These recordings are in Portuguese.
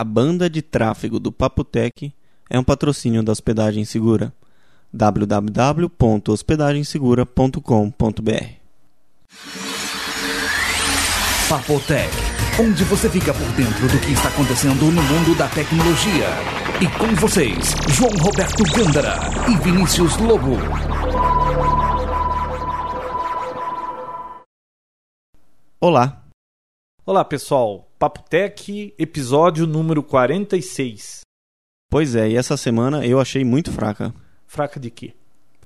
A banda de tráfego do Papotec é um patrocínio da Hospedagem Segura. www.hospedagensegura.com.br Papotec, onde você fica por dentro do que está acontecendo no mundo da tecnologia. E com vocês, João Roberto Gândara e Vinícius Lobo. Olá, Olá pessoal, Papo Tech, episódio número 46. pois é, e essa semana eu achei muito fraca. Fraca de quê?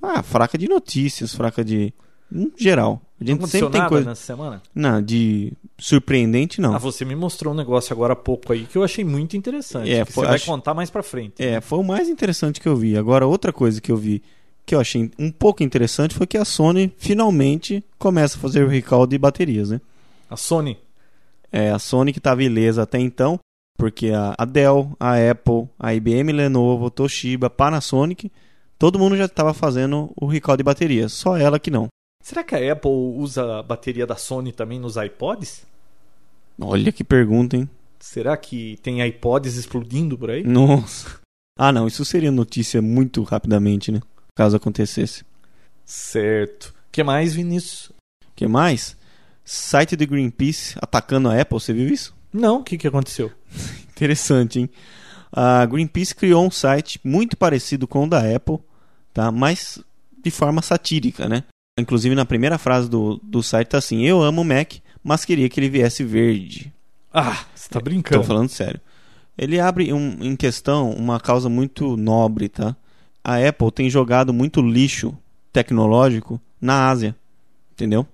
Ah, fraca de notícias, fraca de. em geral. A Não gente aconteceu sempre tem nada coisa. nessa semana? Não, de surpreendente não. Ah, você me mostrou um negócio agora há pouco aí que eu achei muito interessante. É, foi- você vai acho- contar mais pra frente. É, foi o mais interessante que eu vi. Agora, outra coisa que eu vi que eu achei um pouco interessante foi que a Sony finalmente começa a fazer o recall de baterias, né? A Sony. É, a Sony que estava ilesa até então, porque a, Dell, a Apple, a IBM, Lenovo, Toshiba, Panasonic, todo mundo já estava fazendo o recall de baterias, só ela que não. Será que a Apple usa a bateria da Sony também nos iPods? Olha que pergunta, hein? Será que tem iPods explodindo por aí? Nossa. Ah, não, isso seria notícia muito rapidamente, né? Caso acontecesse. Certo. O que mais, Vinícius? que mais? Site do Greenpeace atacando a Apple, você viu isso? Não, o que, que aconteceu? Interessante, hein? A Greenpeace criou um site muito parecido com o da Apple, tá? Mas de forma satírica, né? Inclusive na primeira frase do, do site tá assim: Eu amo o Mac, mas queria que ele viesse verde. Ah, você tá Tô brincando. falando sério. Ele abre um- em questão uma causa muito nobre, tá? A Apple tem jogado muito lixo tecnológico na Ásia, entendeu?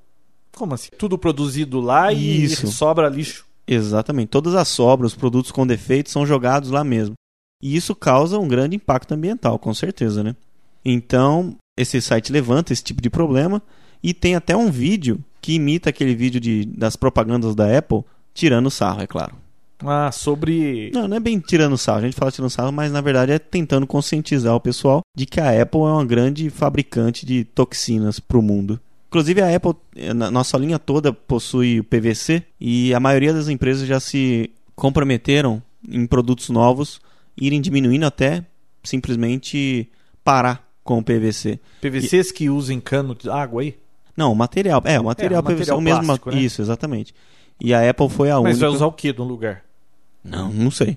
Como assim? Tudo produzido lá e Isso. sobra lixo. Exatamente. Todas as sobras, os produtos com defeitos são jogados lá mesmo. E isso causa um grande impacto ambiental, com certeza, né? Então, esse site levanta esse tipo de problema e tem até um vídeo que imita aquele vídeo de, das propagandas da Apple, tirando sarro, é claro. Ah, sobre. Não, não é bem tirando sarro, a gente fala tirando sarro, mas na verdade é tentando conscientizar o pessoal de que a Apple é uma grande fabricante de toxinas para o mundo. Inclusive a Apple, na nossa linha toda possui o PVC e a maioria das empresas já se comprometeram em produtos novos irem diminuindo até simplesmente parar com o PVC. PVCs que usam cano de água aí? Não, o material, é, o material o PVC é o mesmo, plástico, né? isso, exatamente. E a Apple foi a Mas única vai usar o que no lugar? Não, não sei.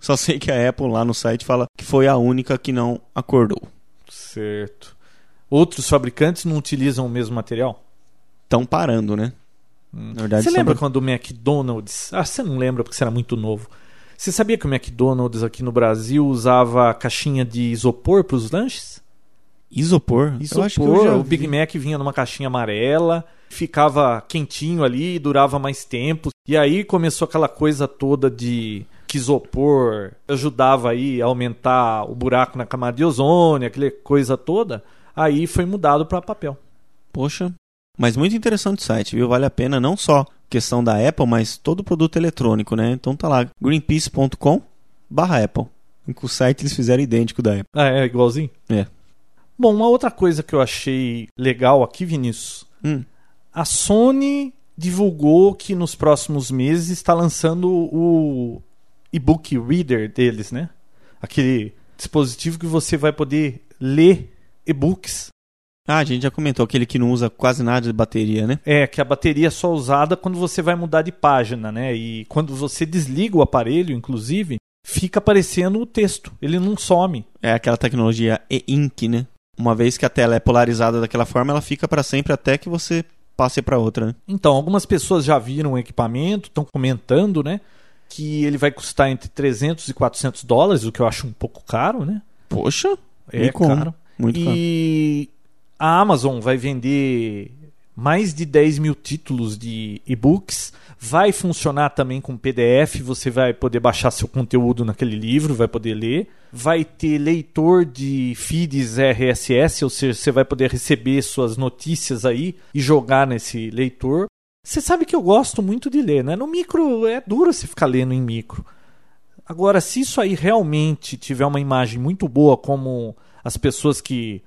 Só sei que a Apple lá no site fala que foi a única que não acordou. Certo. Outros fabricantes não utilizam o mesmo material? Estão parando, né? Hum. Na verdade, você lembra quando o McDonald's. Ah, você não lembra porque você era muito novo. Você sabia que o McDonald's aqui no Brasil usava caixinha de isopor para os lanches? Isopor? Isopor. Eu acho que eu já o Big. Mac vinha numa caixinha amarela, ficava quentinho ali, durava mais tempo. E aí começou aquela coisa toda de que isopor ajudava aí a aumentar o buraco na camada de ozônio, aquela coisa toda. Aí foi mudado para papel. Poxa, mas muito interessante o site, viu? Vale a pena não só questão da Apple, mas todo produto eletrônico, né? Então tá lá, greenpeace.com barra Apple. O site eles fizeram idêntico da Apple. Ah, é igualzinho? É. Bom, uma outra coisa que eu achei legal aqui, Vinícius, Hum, a Sony divulgou que nos próximos meses está lançando o e-book reader deles, né? Aquele dispositivo que você vai poder ler e-books. Ah, a gente já comentou aquele que não usa quase nada de bateria, né? É, que a bateria é só usada quando você vai mudar de página, né? E quando você desliga o aparelho, inclusive, fica aparecendo o texto. Ele não some. É aquela tecnologia e-ink, né? Uma vez que a tela é polarizada daquela forma, ela fica para sempre até que você passe para outra, né? Então, algumas pessoas já viram o equipamento, estão comentando, né? Que ele vai custar entre 300 e 400 dólares, o que eu acho um pouco caro, né? Poxa, É caro. Muito caro. E a Amazon vai vender mais de 10 mil títulos de e-books. Vai funcionar também com PDF. Você vai poder baixar seu conteúdo naquele livro, vai poder ler. Vai ter leitor de feeds RSS, ou seja, você vai poder receber suas notícias aí e jogar nesse leitor. Você sabe que eu gosto muito de ler, né? No micro é duro você ficar lendo em micro. Agora, se isso aí realmente tiver uma imagem muito boa, como as pessoas que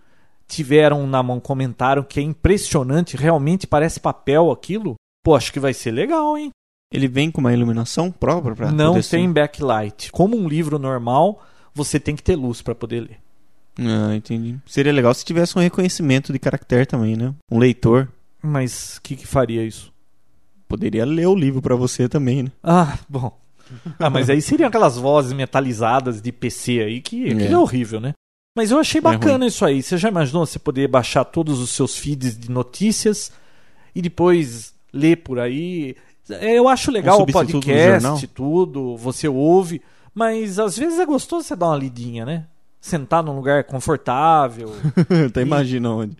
tiveram na mão comentaram que é impressionante, realmente parece papel aquilo, pô, acho que vai ser legal, hein? Ele vem com uma iluminação própria para Não tem backlight. Como um livro normal, você tem que ter luz para poder ler. Ah, entendi. Seria legal se tivesse um reconhecimento de caractere também, né? Um leitor Mas o que, que faria isso? poderia ler o livro para você também, né? Ah, bom. Ah, mas aí seriam aquelas vozes metalizadas de PC aí, que aquilo é, É. horrível, né? Mas eu achei É bacana isso aí. Você já imaginou você poder baixar todos os seus feeds de notícias e depois ler por aí? É, Eu acho legal Um o podcast, tudo, você ouve, mas às vezes é gostoso você dar uma lidinha, né? Sentar num lugar confortável. Até imagina onde.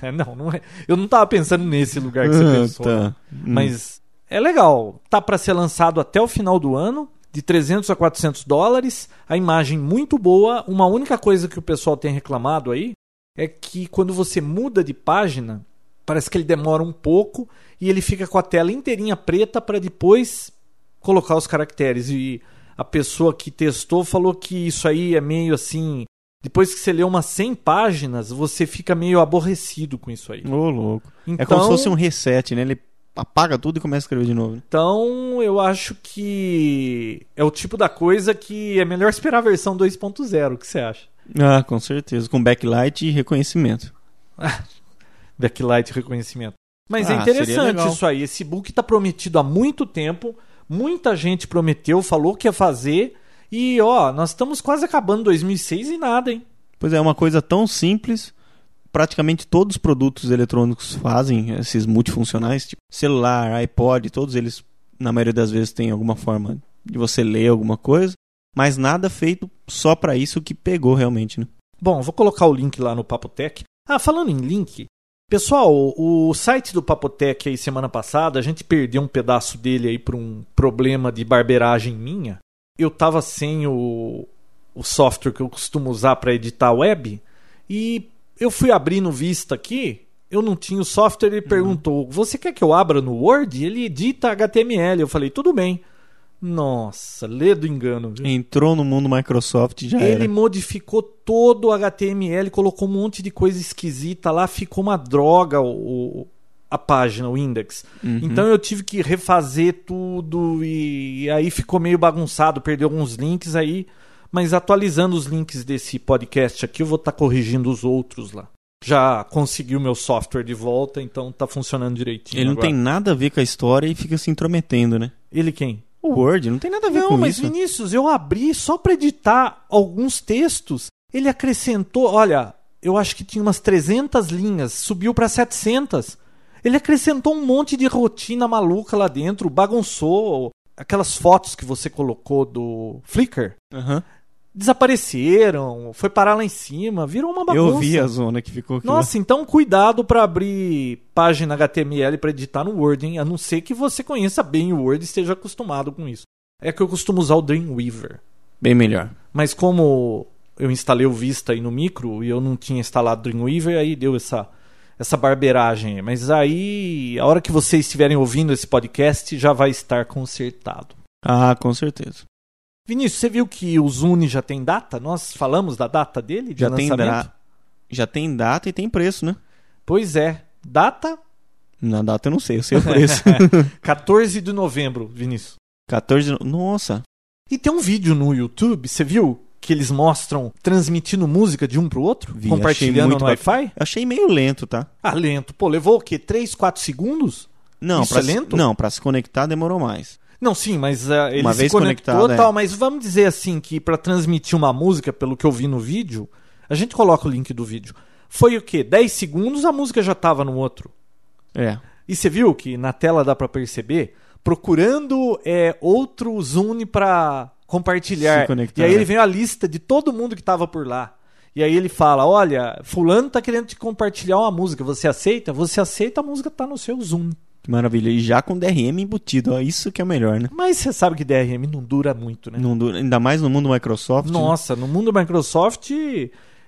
É, não, não é. Eu não tava pensando nesse lugar que você Ah, pensou. né? tá. Hum. Mas é legal. Tá para ser lançado até o final do ano, de 300 a 400 dólares. A imagem muito boa. Uma única coisa que o pessoal tem reclamado aí é que quando você muda de página, parece que ele demora um pouco e ele fica com a tela inteirinha preta para depois colocar os caracteres. E a pessoa que testou falou que isso aí é meio assim. Depois que você lê umas 100 páginas, você fica meio aborrecido com isso aí. Ô, louco. Então, É como se fosse um reset, né? Ele apaga tudo e começa a escrever de novo. né? Então, eu acho que é o tipo da coisa que é melhor esperar a versão 2.0. O que você acha? Ah, com certeza. Com backlight e reconhecimento. Backlight reconhecimento. Mas é Ah, seria interessante isso aí. Esse book está prometido há muito tempo. Muita gente prometeu, falou que ia fazer. E, ó, nós estamos quase acabando 2006 e nada, hein? Pois é, uma coisa tão simples. Praticamente todos os produtos eletrônicos fazem esses multifuncionais, tipo celular, iPod, todos eles, na maioria das vezes, têm alguma forma de você ler alguma coisa, mas nada feito só para isso que pegou realmente, né? Bom, vou colocar o link lá no Papotec. Ah, falando em link, pessoal, o site do Papotec aí semana passada, a gente perdeu um pedaço dele aí por um problema de barbeiragem minha. Eu tava sem o, o software que eu costumo usar para editar web e eu fui abrir no Vista aqui, eu não tinha o software, ele perguntou: "Você quer que eu abra no Word?" Ele edita HTML. Eu falei: "Tudo bem." Nossa, lê do engano. viu? Entrou no mundo Microsoft e já Ele era. modificou todo o HTML, colocou um monte de coisa esquisita lá, ficou uma droga o, a página, o index. Uhum. Então eu tive que refazer tudo e, aí ficou meio bagunçado, perdeu alguns links aí. Mas atualizando os links desse podcast aqui, eu vou estar corrigindo os outros lá. Já consegui o meu software de volta, então tá funcionando direitinho. Ele não agora. tem nada a ver com a história e fica se intrometendo, né? Ele quem? O Word não tem nada a ver Não, com mas isso. Vinícius, eu abri só para editar alguns textos. Ele acrescentou, olha, eu acho que tinha umas 300 linhas, subiu para 700. Ele acrescentou um monte de rotina maluca lá dentro, bagunçou aquelas fotos que você colocou do Flickr. Aham. Desapareceram, foi parar lá em cima, virou uma bagunça. Eu vi a zona que ficou aqui. Nossa, então cuidado para abrir página HTML para editar no Word, hein? A não ser que você conheça bem o Word e esteja acostumado com isso. É que eu costumo usar o Dreamweaver. Bem melhor. Mas como eu instalei o Vista aí no micro e eu não tinha instalado o Dreamweaver, aí deu essa, essa barbeiragem. Mas aí, a hora que vocês estiverem ouvindo esse podcast, já vai estar consertado. Ah, com certeza. Vinícius, você viu que o Zune já tem data? Nós falamos da data dele? De Já tem, lançamento? dra- já tem data e tem preço, né? Pois é. Data Na data eu não sei, eu sei o preço. 14 de novembro, Vinícius. 14 de... no- Nossa. E tem um vídeo no YouTube, você viu? Que eles mostram transmitindo música de um pro outro? Vi, compartilhando muito no. Wi-Fi? Achei meio lento, tá? Ah, lento. Pô, levou o quê? 3, 4 segundos? Não, Isso pra é se- lento? Não, pra se conectar demorou mais. Não, sim, mas ah, ele Uma se vez conectou é. tal, mas vamos dizer assim que para transmitir uma música, pelo que eu vi no vídeo, a gente coloca o link do vídeo. Foi o quê? 10 segundos a música já tava no outro. É. E você viu que na tela dá pra perceber procurando é, outro Zune pra compartilhar. Se conectar, e aí né? ele vem a lista de todo mundo que tava por lá. E aí ele fala: Olha, Fulano tá querendo te compartilhar uma música. Você aceita? Você aceita, a música tá no seu Zoom. Que maravilha. E já com DRM embutido, ó, isso que é o melhor, né? Mas você sabe que DRM não dura muito, né? Não dura- ainda mais no mundo Microsoft. né? Nossa, no mundo Microsoft,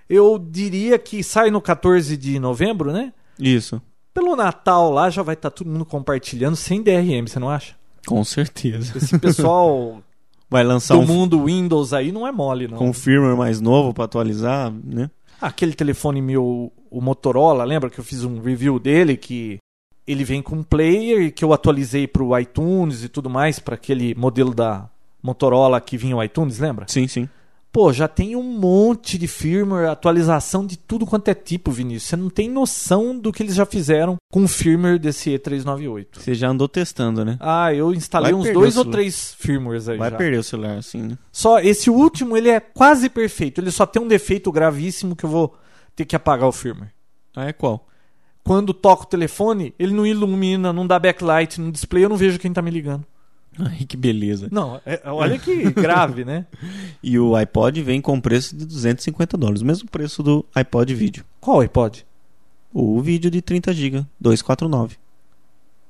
eu diria que sai no 14 de novembro, né? Isso. Pelo Natal lá já vai estar todo mundo compartilhando sem DRM, você não acha? Com certeza. Esse pessoal Vai lançar do um, mundo Windows aí não é mole, não. com um firmware mais novo pra atualizar, né? Aquele telefone meu, o Motorola, lembra que eu fiz um review dele que ele vem com um player que eu atualizei para o iTunes e tudo mais, para aquele modelo da Motorola que vinha o iTunes, lembra? Sim, sim. Pô, já tem um monte de firmware, atualização de tudo quanto é tipo, Vinícius. Você não tem noção do que eles já fizeram com o firmware desse E398. Você já andou testando, né? Ah, eu instalei Vai uns dois ou três firmwares aí Vai já. perder o celular, assim, né? Só esse último, ele é quase perfeito. Ele só tem um defeito gravíssimo que eu vou ter que apagar o firmware. Ah, é qual? Quando toco o telefone, ele não ilumina, não dá backlight no display, eu não vejo quem tá me ligando. Ai, que beleza. Não, é- olha que grave, né? E o iPod vem com preço de 250 dólares, o mesmo preço do iPod vídeo. Qual iPod? O vídeo de 30 GB, 249.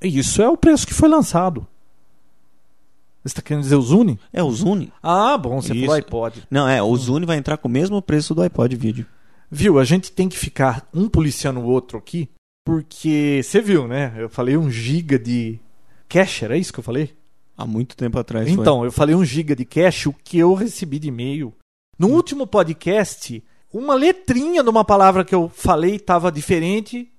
Isso é o preço que foi lançado. Você tá querendo dizer o Zune? É o Zune? Ah, bom, você Isso. falou iPod. Não, é, o Zune vai entrar com o mesmo preço do iPod vídeo. Viu, a gente tem que ficar um policiando o outro aqui, porque você viu, né? Eu falei um giga de cache, era isso que eu falei? Há muito tempo atrás foi. Então, eu falei um giga de cache, o que eu recebi de e-mail. No último podcast, uma letrinha de uma palavra que eu falei estava diferente.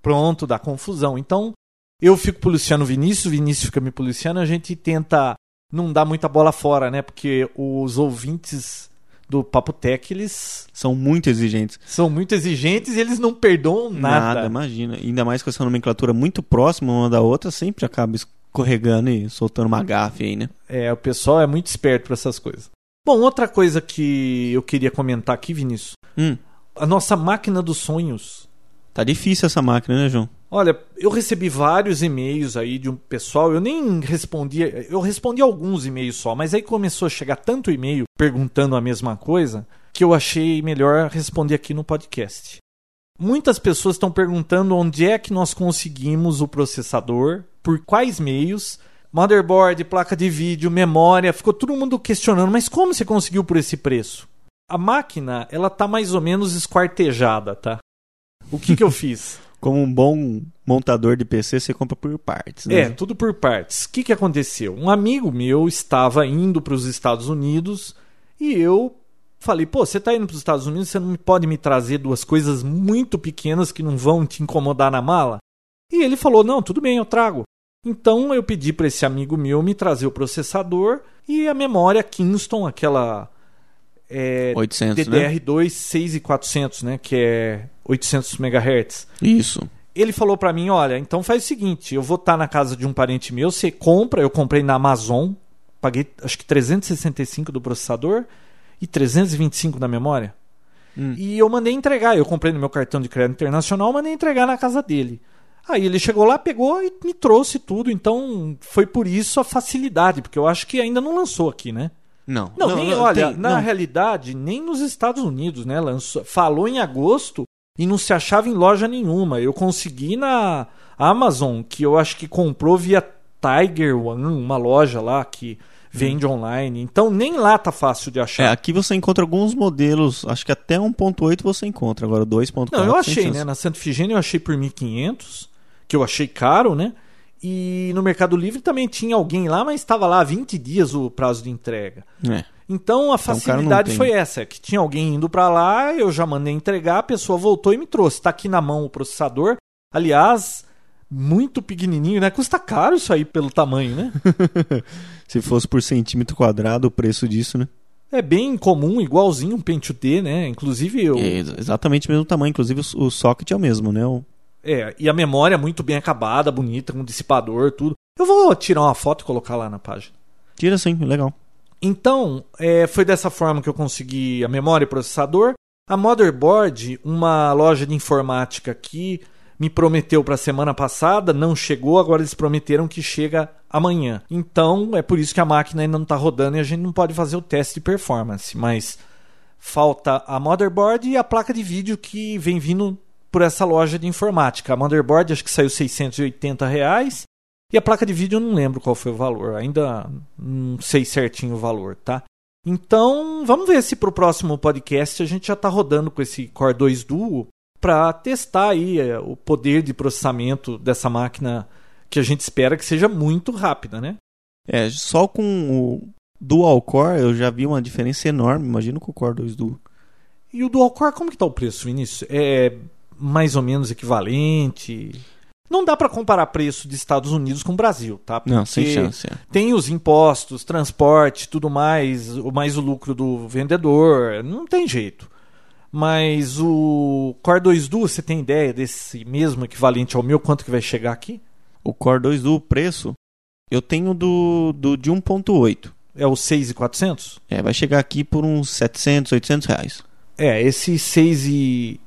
Pronto, dá confusão. Então, eu fico policiando o Vinícius, o Vinícius fica me policiando, a gente tenta não dar muita bola fora, né? Porque os ouvintes do Papo Tech, eles São muito exigentes. são muito exigentes e eles não perdoam nada. imagina. Ainda mais com essa nomenclatura muito próxima uma da outra, sempre acaba escorregando e soltando uma gafe aí, né? É, o pessoal é muito esperto para essas coisas. Bom, outra coisa que eu queria comentar aqui, Vinícius, Hum, a nossa máquina dos sonhos. tá difícil essa máquina, né, João? Olha, eu recebi vários e-mails aí de um pessoal, eu nem respondi, eu respondi alguns e-mails só, mas aí começou a chegar tanto e-mail perguntando a mesma coisa que eu achei melhor responder aqui no podcast. Muitas pessoas estão perguntando onde é que nós conseguimos o processador, por quais meios, motherboard, placa de vídeo, memória, ficou todo mundo questionando, mas como você conseguiu por esse preço? A máquina, ela tá mais ou menos esquartejada, tá? O que que eu fiz? Como um bom montador de PC, você compra por partes, né? É, tudo por partes. O que, que aconteceu? Um amigo meu estava indo para os Estados Unidos e eu falei: pô, você está indo para os Estados Unidos, você não pode me trazer duas coisas muito pequenas que não vão te incomodar na mala? E ele falou: não, tudo bem, eu trago. Então eu pedi para esse amigo meu me trazer o processador e a memória Kingston, aquela é, 800, né? DDR2 6400, né, que é 800 MHz Isso. ele falou pra mim, olha, então faz o seguinte, eu vou estar na casa de um parente meu, você compra, eu comprei na Amazon, paguei acho que 365 do processador e 325 da memória. Hum. E eu mandei entregar, eu comprei no meu cartão de crédito internacional, mandei entregar na casa dele. Aí ele chegou lá, pegou e me trouxe tudo, então foi por isso a facilidade, porque eu acho que ainda não lançou aqui, né? Não, Não, nem, olha, tem- na não. realidade, nem nos Estados Unidos, né? Lançou, falou em agosto e não se achava em loja nenhuma. Eu consegui na Amazon, que eu acho que comprou via Tiger One, uma loja lá que vende online. Então nem lá tá fácil de É, achar. aqui você encontra alguns modelos, acho que até 1.8 você encontra, agora 2.4 não, eu achei, né? Na Santa Efigênia eu achei por 1.500, que eu achei caro, né? E no Mercado Livre também tinha alguém lá, mas estava lá há 20 dias o prazo de entrega. É. Então a o cara não facilidade tem. foi essa, que tinha alguém indo pra lá, eu já mandei entregar, a pessoa voltou e me trouxe. Tá aqui na mão o processador. Aliás, muito pequenininho, né? Custa caro isso aí pelo tamanho, né? Se fosse por centímetro quadrado o preço disso, né? É bem comum, igualzinho um Pentium T, né? Inclusive eu, É ex- exatamente o mesmo tamanho, inclusive o, o socket é o mesmo, né? O- é, e a memória é muito bem acabada, bonita, com dissipador, tudo. Eu vou tirar uma foto e colocar lá na página. Tira sim, legal. Então, é, foi dessa forma que eu consegui a memória e processador. A motherboard, uma loja de informática que me prometeu para a semana passada, não chegou, agora eles prometeram que chega amanhã. Então, é por isso que a máquina ainda não está rodando e a gente não pode fazer o teste de performance. Mas falta a motherboard e a placa de vídeo que vem vindo por essa loja de informática. A motherboard acho que saiu 680 reais e a placa de vídeo eu não lembro qual foi o valor, ainda não sei certinho o valor, tá? Então, vamos ver se pro próximo podcast a gente já tá rodando com esse Core 2 Duo para testar aí é, o poder de processamento dessa máquina que a gente espera que seja muito rápida, né? É, só com o Dual Core eu já vi uma diferença enorme, imagino com o Core 2 Duo. E o Dual Core, como que tá o preço, Vinícius? É mais ou menos equivalente? Não dá para comparar preço de Estados Unidos com o Brasil, tá? Não, sem Porque chance. é. Tem os impostos, transporte, tudo mais, o mais o lucro do vendedor, não tem jeito. Mas o Core 2 Duo, você tem ideia desse mesmo equivalente ao meu, quanto que vai chegar aqui? O Core 2 do preço, eu tenho do, do de 1.8. É o 6,400? É, vai chegar aqui por uns 700, 800 reais. É, esse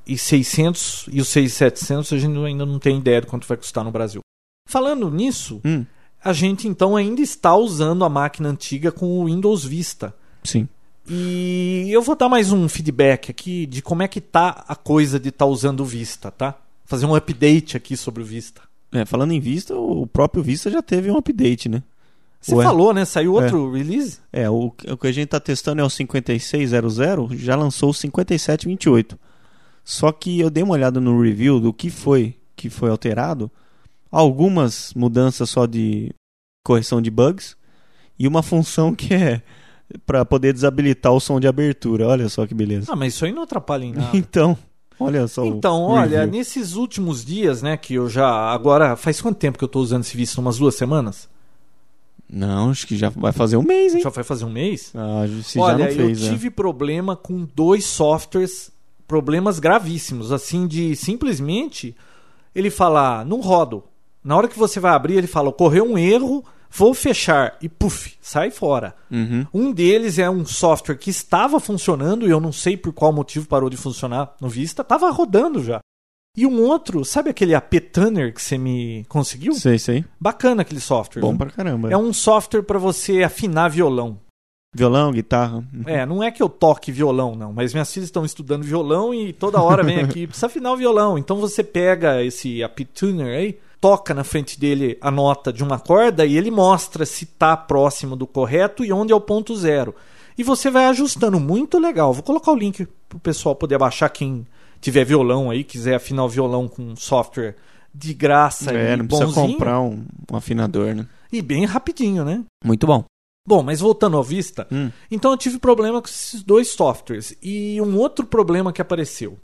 6,600 e o 6,700 a gente ainda não tem ideia de quanto vai custar no Brasil. Falando nisso, Hum, a gente então ainda está usando a máquina antiga com o Windows Vista. sim. E eu vou dar mais um feedback aqui de como é que tá a coisa de estar usando o Vista, tá? Fazer um update aqui sobre o Vista. É, falando em Vista, o próprio Vista já teve um update, né? Você Ué. falou, né? Saiu outro release? É, o, o que a gente tá testando é o 5600, já lançou o 5728. Só que eu dei uma olhada no review do que foi que foi alterado. Algumas mudanças só de correção de bugs e uma função que é para poder desabilitar o som de abertura. Olha só que beleza. Ah, mas isso aí não atrapalha em nada. Então, olha só. o Então, olha, review. nesses últimos dias, né, que eu já. Agora, faz quanto tempo que eu tô usando esse Vista? Umas duas semanas? Não, acho que já vai fazer um mês, hein? Já vai fazer um mês? Ah, se olha, já não fez, eu né? tive problema com dois softwares, problemas gravíssimos, assim, de simplesmente ele falar, não rodo. Na hora que você vai abrir, ele fala, ocorreu um erro, vou fechar. E puf, sai fora. Uhum. Um deles é um software que estava funcionando e eu não sei por qual motivo parou de funcionar no Vista, estava rodando já. E um outro, sabe aquele AP Tuner que você me conseguiu? Sei, sei. Bacana aquele software. Bom viu? pra caramba. É um software para você afinar violão. Violão, guitarra. É, não é que eu toque violão, não, mas minhas filhas estão estudando violão e toda hora vem aqui, precisa afinar o violão. Então você pega esse AP Tuner aí, toca na frente dele a nota de uma corda e ele mostra se tá próximo do correto e onde é o ponto zero. E você vai ajustando, muito legal. Vou colocar o link pro pessoal poder baixar quem tiver violão aí, quiser afinar o violão com software de graça É, e não precisa bonzinho. comprar um, um afinador, né? E bem rapidinho, né? Muito bom. Bom, mas voltando ao Vista, Hum. então eu tive problema com esses dois softwares. E um outro problema que apareceu.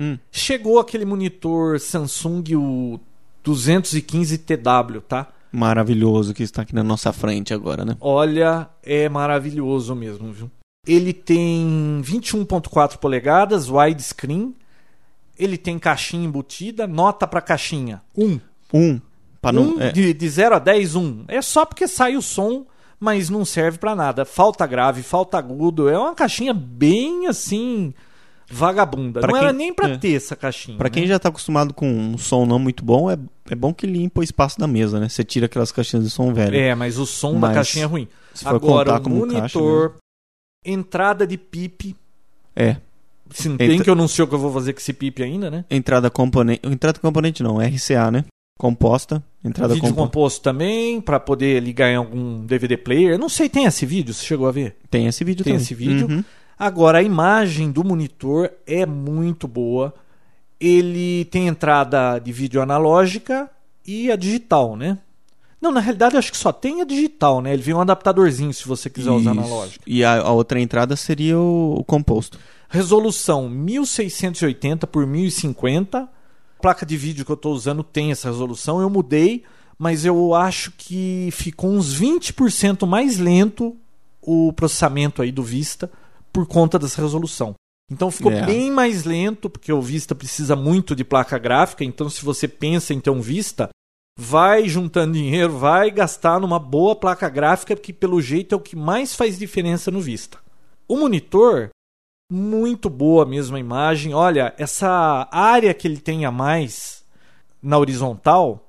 Hum. Chegou aquele monitor Samsung, o 215TW, tá? Maravilhoso que está aqui na nossa frente agora, né? Olha, é maravilhoso mesmo, viu? Ele tem 21.4 polegadas, widescreen. Ele tem caixinha embutida, nota para caixinha. 1. Um. Pra não, um é, de, de 0 a 10, 1. É só porque sai o som, mas não serve pra nada. Falta grave, falta agudo. É uma caixinha bem assim. vagabunda. Pra não quem- era nem pra é. ter essa caixinha. Pra né? quem já tá acostumado com um som não muito bom, é, é bom que limpa o espaço da mesa, né? Você tira aquelas caixinhas de som velho. É, mas o som da Mas caixinha é ruim. Se for Agora, contar o como monitor, né? entrada de PIP. É. Se não tem Entra- que eu não sei o que eu vou fazer com esse PIP ainda, né? Entrada componente. Entrada componente não, RCA, né? Composta. Entrada vídeo composta. composto também, pra poder ligar em algum DVD player. Não sei, tem esse vídeo? Você chegou a ver? Tem esse vídeo Tem também. esse vídeo. Uhum. Agora, a imagem do monitor é muito boa. Ele tem entrada de vídeo analógica e a digital, né? Não, na realidade, acho que só tem a digital, né? Ele vem um adaptadorzinho se você quiser usar Isso. analógica. E a, a outra entrada seria o, o composto. Resolução 1680 por 1050. A placa de vídeo que eu estou usando tem essa resolução. Eu mudei, mas eu acho que ficou uns 20% mais lento o processamento aí do Vista por conta dessa resolução. Então ficou É. bem mais lento, porque o Vista precisa muito de placa gráfica. Então, se você pensa em ter um Vista, vai juntando dinheiro, vai gastar numa boa placa gráfica, que pelo jeito é o que mais faz diferença no Vista. O monitor, muito boa mesmo a imagem. Olha, essa área que ele tem a mais na horizontal,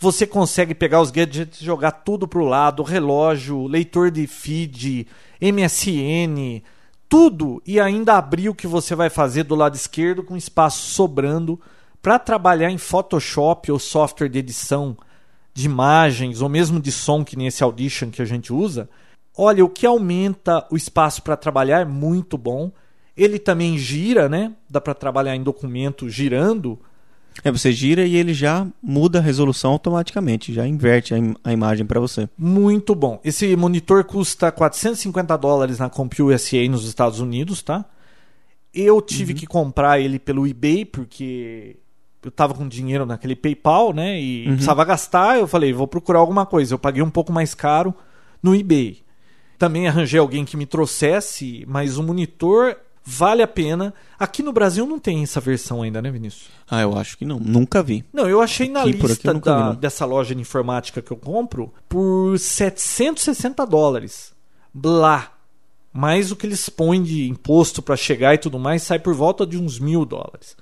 você consegue pegar os gadgets jogar tudo pro lado, relógio, leitor de feed, MSN, tudo e ainda abrir o que você vai fazer do lado esquerdo com espaço sobrando para trabalhar em Photoshop ou software de edição de imagens ou mesmo de som que nem esse Audition que a gente usa. Olha, o que aumenta o espaço para trabalhar é muito bom. Ele também gira, né? Dá para trabalhar em documento girando. É, você gira e ele já muda a resolução automaticamente, já inverte a, im- a imagem para você. Muito bom. Esse monitor custa 450 dólares na CompUSA nos Estados Unidos, tá? Eu tive que comprar ele pelo eBay porque eu tava com dinheiro naquele PayPal, né? E Uhum. precisava gastar. Eu falei, vou procurar alguma coisa. Eu paguei um pouco mais caro no eBay. Também arranjei alguém que me trouxesse, mas o monitor vale a pena. Aqui no Brasil não tem essa versão ainda, né, Vinícius? Ah, eu acho que não. Nunca vi. Não, eu achei na Aqui, aqui lista vi, da- não. dessa loja de informática que eu compro por 760 dólares. Blá. Mais o que eles põem de imposto para chegar e tudo mais, sai por volta de uns mil dólares.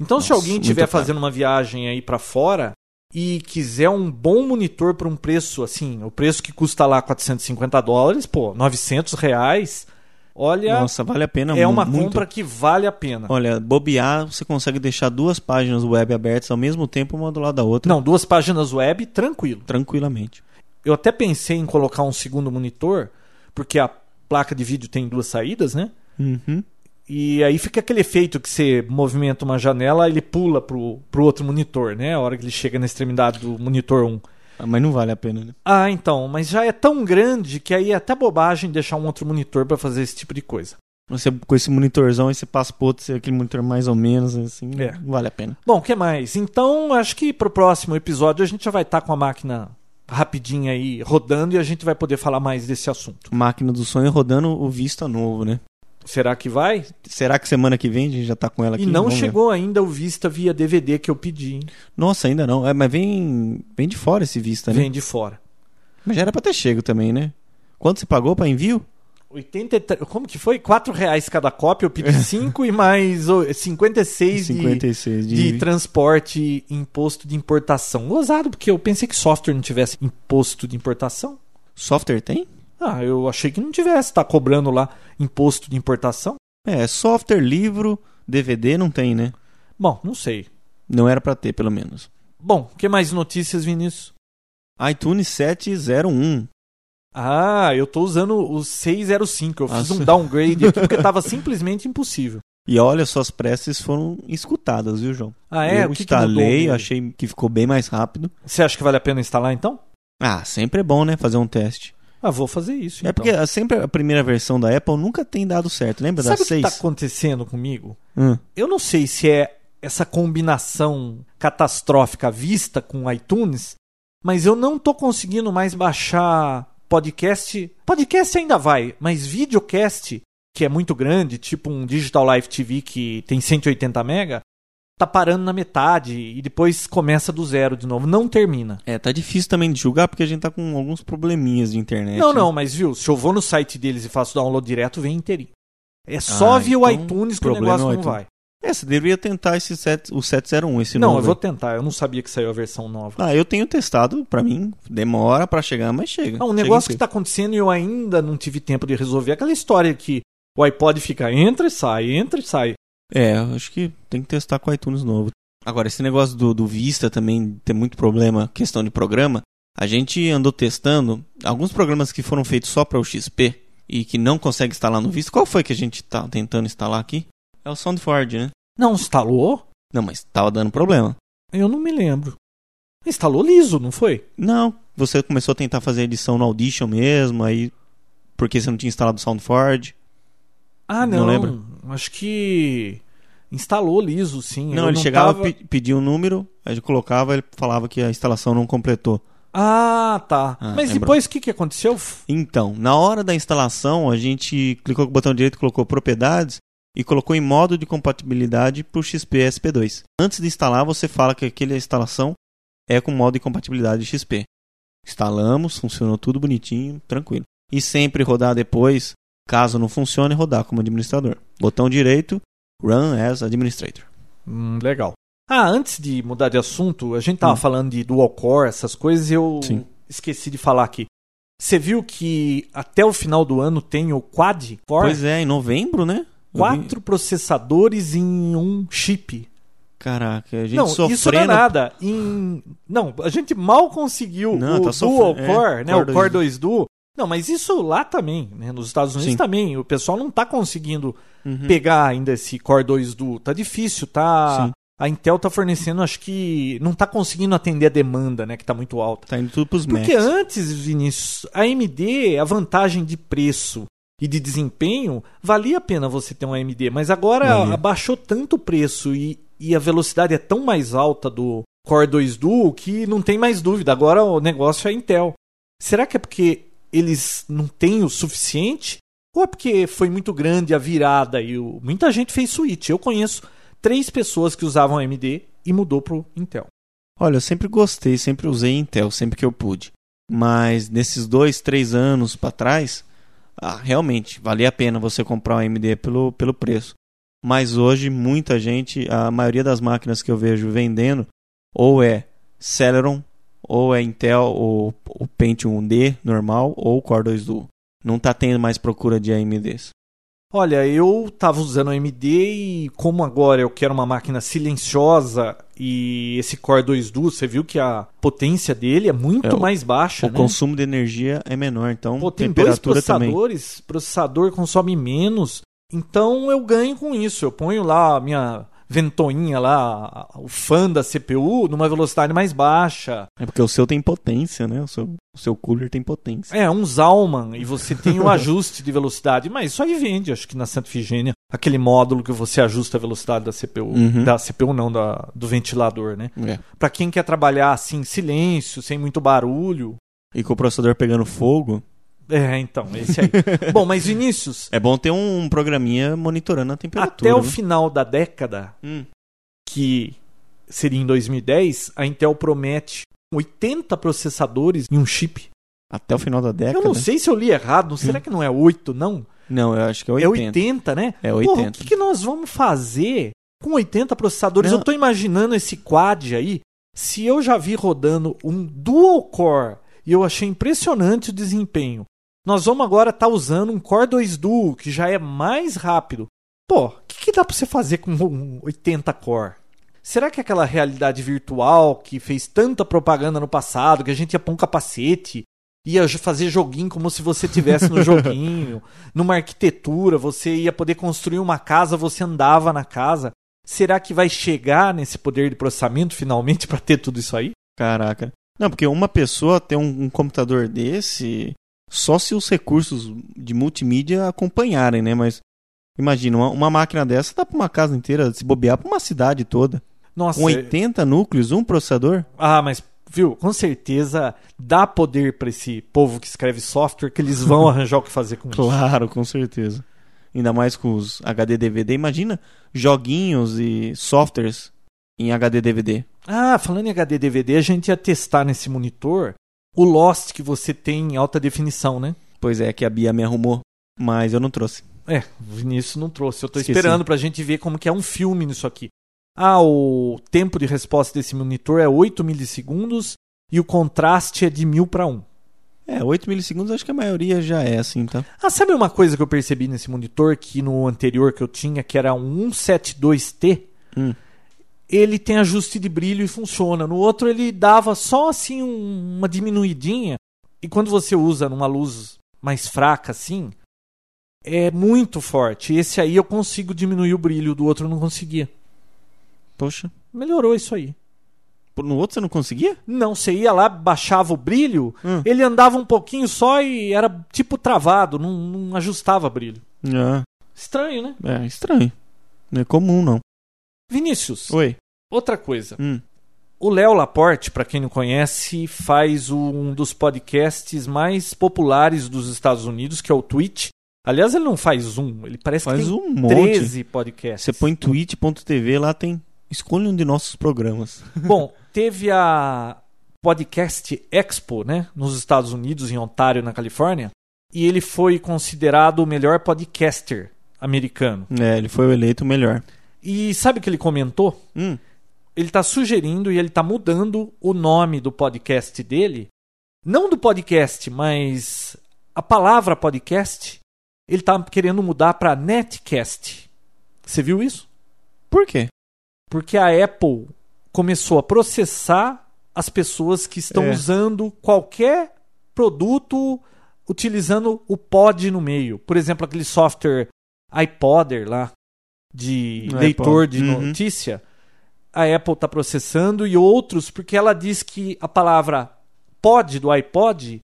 Então, se Nossa, alguém muito estiver fazendo uma viagem aí para fora e quiser um bom monitor por um preço assim, o preço que custa lá 450 dólares, pô, 900 reais, olha, Nossa, vale a pena é uma muito. compra que vale a pena. Olha, bobear, você consegue deixar duas páginas web abertas ao mesmo tempo, uma do lado da outra, Não, duas páginas web, tranquilo. tranquilamente. Eu até pensei em colocar um segundo monitor, porque a placa de vídeo tem duas saídas, né? Uhum. E aí fica aquele efeito que você movimenta uma janela, ele pula pro, pro outro monitor, né? A hora que ele chega na extremidade do monitor 1. Ah, Mas não vale a pena, né? Ah, então, mas já é tão grande que aí é até bobagem deixar um outro monitor para fazer esse tipo de coisa. Você com esse monitorzão aí você passa pro outro, você- aquele monitor mais ou menos, assim, É. não vale a pena. Bom, o que mais? Então, acho que pro próximo episódio a gente já vai estar com a máquina rapidinha aí rodando e a gente vai poder falar mais desse assunto. Máquina do sonho rodando o Vista novo, né? Será que vai? Será que semana que vem a gente já tá com ela aqui? E não Vamos ver. chegou ainda o Vista via DVD que eu pedi, hein? Nossa, ainda não. É, mas vem, vem de fora esse Vista, né? Vem de fora. Mas já era pra ter chego também, né? Quanto você pagou pra envio? 83, como que foi? 4 reais cada cópia, eu pedi 5 e mais ô, 56 de, 56 de, de envio. transporte imposto de importação. Gozado, porque eu pensei que software não tivesse imposto de importação. Software tem? Ah, eu achei que não tivesse, tá cobrando lá imposto de importação. É, software, livro, DVD não tem, né? Bom, não sei. Não era pra ter, pelo menos. Bom, o que mais notícias, Vinícius? iTunes 701. Ah, eu tô usando o 605. Eu fiz Nossa. um downgrade aqui porque tava simplesmente impossível. E olha, suas preces foram escutadas, viu, João? Ah, é? Eu o que que mudou instalei, achei que ficou bem mais rápido. Você acha que vale a pena instalar então? Ah, sempre é bom, né? Fazer um teste. Ah, vou fazer isso. É então. porque sempre a primeira versão da Apple nunca tem dado certo. Lembra Sabe da o que está 6? acontecendo comigo? Hum. Eu não sei se é essa combinação catastrófica vista com o iTunes, mas eu não tô conseguindo mais baixar podcast. Podcast ainda vai, mas videocast, que é muito grande, tipo um Digital Live TV que tem 180 mega, tá parando na metade e depois começa do zero de novo. Não termina. É, tá difícil também de julgar porque a gente tá com alguns probleminhas de internet. Não, né? não, mas viu, se eu vou no site deles e faço download direto, vem inteirinho. É só Ah, via o então, iTunes que o negócio é não vai. É, você deveria tentar esse set, o 701, esse não, novo. eu vou aí. tentar. Eu não sabia que saiu a versão nova. Ah, eu tenho testado, pra mim, demora pra chegar, mas chega. Ah, um negócio que está acontecendo e eu ainda não tive tempo de resolver. Aquela história que o iPod fica entra e sai, entra e sai. É, acho que tem que testar com o iTunes novo. Agora, esse negócio do, do Vista também tem muito problema, questão de programa. A gente andou testando alguns programas que foram feitos só para o XP e que não consegue instalar no Vista. Qual foi que a gente tá tentando instalar aqui? É o SoundForge, né? Não instalou? Não, mas tava dando problema. Eu não me lembro. Instalou liso, não foi? Não, você começou a tentar fazer edição no Audition mesmo, aí porque você não tinha instalado o SoundForge. Ah, Não não. lembra? Acho que instalou liso, sim. Não, ele chegava, tava- pe- pedia um número, aí colocava, ele falava que a instalação não completou. Ah, tá. Ah, Mas lembra. depois o que, que aconteceu? Então, na hora da instalação, a gente clicou com o botão direito, colocou propriedades e colocou em modo de compatibilidade para o XP SP2. Antes de instalar, você fala que aquela instalação é com modo de compatibilidade XP. Instalamos, funcionou tudo bonitinho, tranquilo. E sempre rodar depois, caso não funcione, rodar como administrador. Botão direito, Run as Administrator. Hum, legal. Ah, antes de mudar de assunto, a gente tava Hum. falando de dual core, essas coisas, e eu Sim. esqueci de falar aqui. Você viu que até o final do ano tem o quad core? Pois é, em novembro, né? Quatro processadores em um chip. Caraca, a gente não, sofrendo. isso não é nada. Em... Não, a gente mal conseguiu Não, o tá Dual é, Core, né? Core O Core 2 2 Duo. Não, mas isso lá também, né? Nos Estados Unidos Sim. também. O pessoal não tá conseguindo Uhum. pegar ainda esse Core 2 Duo. Tá difícil, tá... Sim. A Intel tá fornecendo, acho que não tá conseguindo atender a demanda, né? Que tá muito alta. Tá indo tudo pros Porque Macs. antes, Vinícius, a AMD, a vantagem de preço e de desempenho, valia a pena você ter um AMD. Mas agora Valia. abaixou tanto o preço e e a velocidade é tão mais alta do Core 2 Duo que não tem mais dúvida. Agora o negócio é Intel. Será que é porque eles não têm o suficiente? Ou é porque foi muito grande a virada e o... muita gente fez switch? Eu conheço três pessoas que usavam AMD e mudou pro Intel. Olha, eu sempre gostei, sempre usei Intel, sempre que eu pude. Mas nesses dois, três anos para trás, ah, realmente valia a pena você comprar um AMD pelo, pelo preço. Mas hoje muita gente, a maioria das máquinas que eu vejo vendendo, ou é Celeron, ou é Intel, ou o Pentium D normal, ou Core 2 Duo. Não está tendo mais procura de AMDs. Olha, eu estava usando o AMD e como agora eu quero uma máquina silenciosa e esse Core 2 Duo, você viu que a potência dele é muito É, o- mais baixa, O né? consumo de energia é menor, então Pô, tem dois temperatura também. processadores, processador consome menos, então eu ganho com isso. Eu ponho lá a minha ventoinha lá, o fan da CPU numa velocidade mais baixa. É porque o seu tem potência, né? O seu, o seu cooler tem potência. É, um Zalman e você tem o ajuste de velocidade, mas isso aí vende, acho que na Santa Efigênia, aquele módulo que você ajusta a velocidade da CPU, Uhum. da CPU não, da, do ventilador, né? É. Pra quem quer trabalhar assim, em silêncio, sem muito barulho. E com o processador pegando fogo, É, então, esse aí. Bom, mas Vinícius, é bom ter um programinha monitorando a temperatura. até o né? final da década, Hum. que seria em 2010, a Intel promete 80 processadores em um chip. Até o final da década. Eu não sei se eu li errado, será que não é 8, não? Não, eu acho que é É 80. 80, né? É Porra, 80. o que, que nós vamos fazer com 80 processadores? Não. Eu tô imaginando esse quad aí. Se eu já vi rodando um dual core e eu achei impressionante o desempenho, nós vamos agora estar usando um Core 2 Duo que já é mais rápido. Pô, o que, que dá pra você fazer com um 80 core? Será que aquela realidade virtual que fez tanta propaganda no passado, que a gente ia pôr um capacete, ia fazer joguinho como se você tivesse no joguinho, numa arquitetura, você ia poder construir uma casa, você andava na casa. Será que vai chegar nesse poder de processamento finalmente para ter tudo isso aí? Caraca. Não, porque uma pessoa ter um, um computador desse, só se os recursos de multimídia acompanharem, né? Mas imagina, uma, uma máquina dessa dá pra uma casa inteira, se bobear pra uma cidade toda. Nossa, Com 80 núcleos, um processador? Ah, mas viu, com certeza dá poder para esse povo que escreve software que eles vão arranjar o que fazer com isso. Claro, com certeza. Ainda mais com os HD DVD. Imagina joguinhos e softwares em HD DVD. Ah, falando em HD DVD, a gente ia testar nesse monitor o Lost que você tem em alta definição, né? Pois é, que a Bia me arrumou, mas eu não trouxe. É, o Vinícius não trouxe. Eu tô Esqueci. esperando pra gente ver como que é um filme nisso aqui. Ah, o tempo de resposta desse monitor é 8 milissegundos e o contraste é de 1000 para 1. É, 8 milissegundos acho que a maioria já é assim, tá? Ah, sabe uma coisa que eu percebi nesse monitor que no anterior que eu tinha, que era um 172T? Hum. Ele tem ajuste de brilho e funciona. No outro ele dava só assim um- uma diminuidinha. E quando você usa numa luz mais fraca assim, é muito forte. Esse aí eu consigo diminuir o brilho, do outro eu não conseguia. Poxa. Melhorou isso aí. No outro você não conseguia? Não, você ia lá, baixava o brilho, Hum. ele andava um pouquinho só e era tipo travado, não, não ajustava brilho. Ah, Estranho, né? é estranho. Não é comum, não. Vinícius, Oi. outra coisa. Hum. O Léo Laporte, para quem não conhece, faz um dos podcasts mais populares dos Estados Unidos, que é o Twitch. Aliás, ele não faz um, ele parece Faz que tem um monte. 13 podcasts. Você põe twitch.tv, lá tem. Escolha um de nossos programas. Bom, teve a Podcast Expo, né, nos Estados Unidos, em Ontário, na Califórnia, e ele foi considerado o melhor podcaster americano. É, ele foi o eleito melhor. E sabe o que ele comentou? Hum. Ele está sugerindo e ele está mudando o nome do podcast dele. Não do podcast, mas a palavra podcast. Ele está querendo mudar para netcast. Você viu isso? Por quê? Porque a Apple começou a processar as pessoas que estão É. usando qualquer produto utilizando o pod no meio. Por exemplo, aquele software iPodder lá de No leitor iPod. de Uhum. notícia. A Apple está processando e outros porque ela diz que a palavra pod do iPod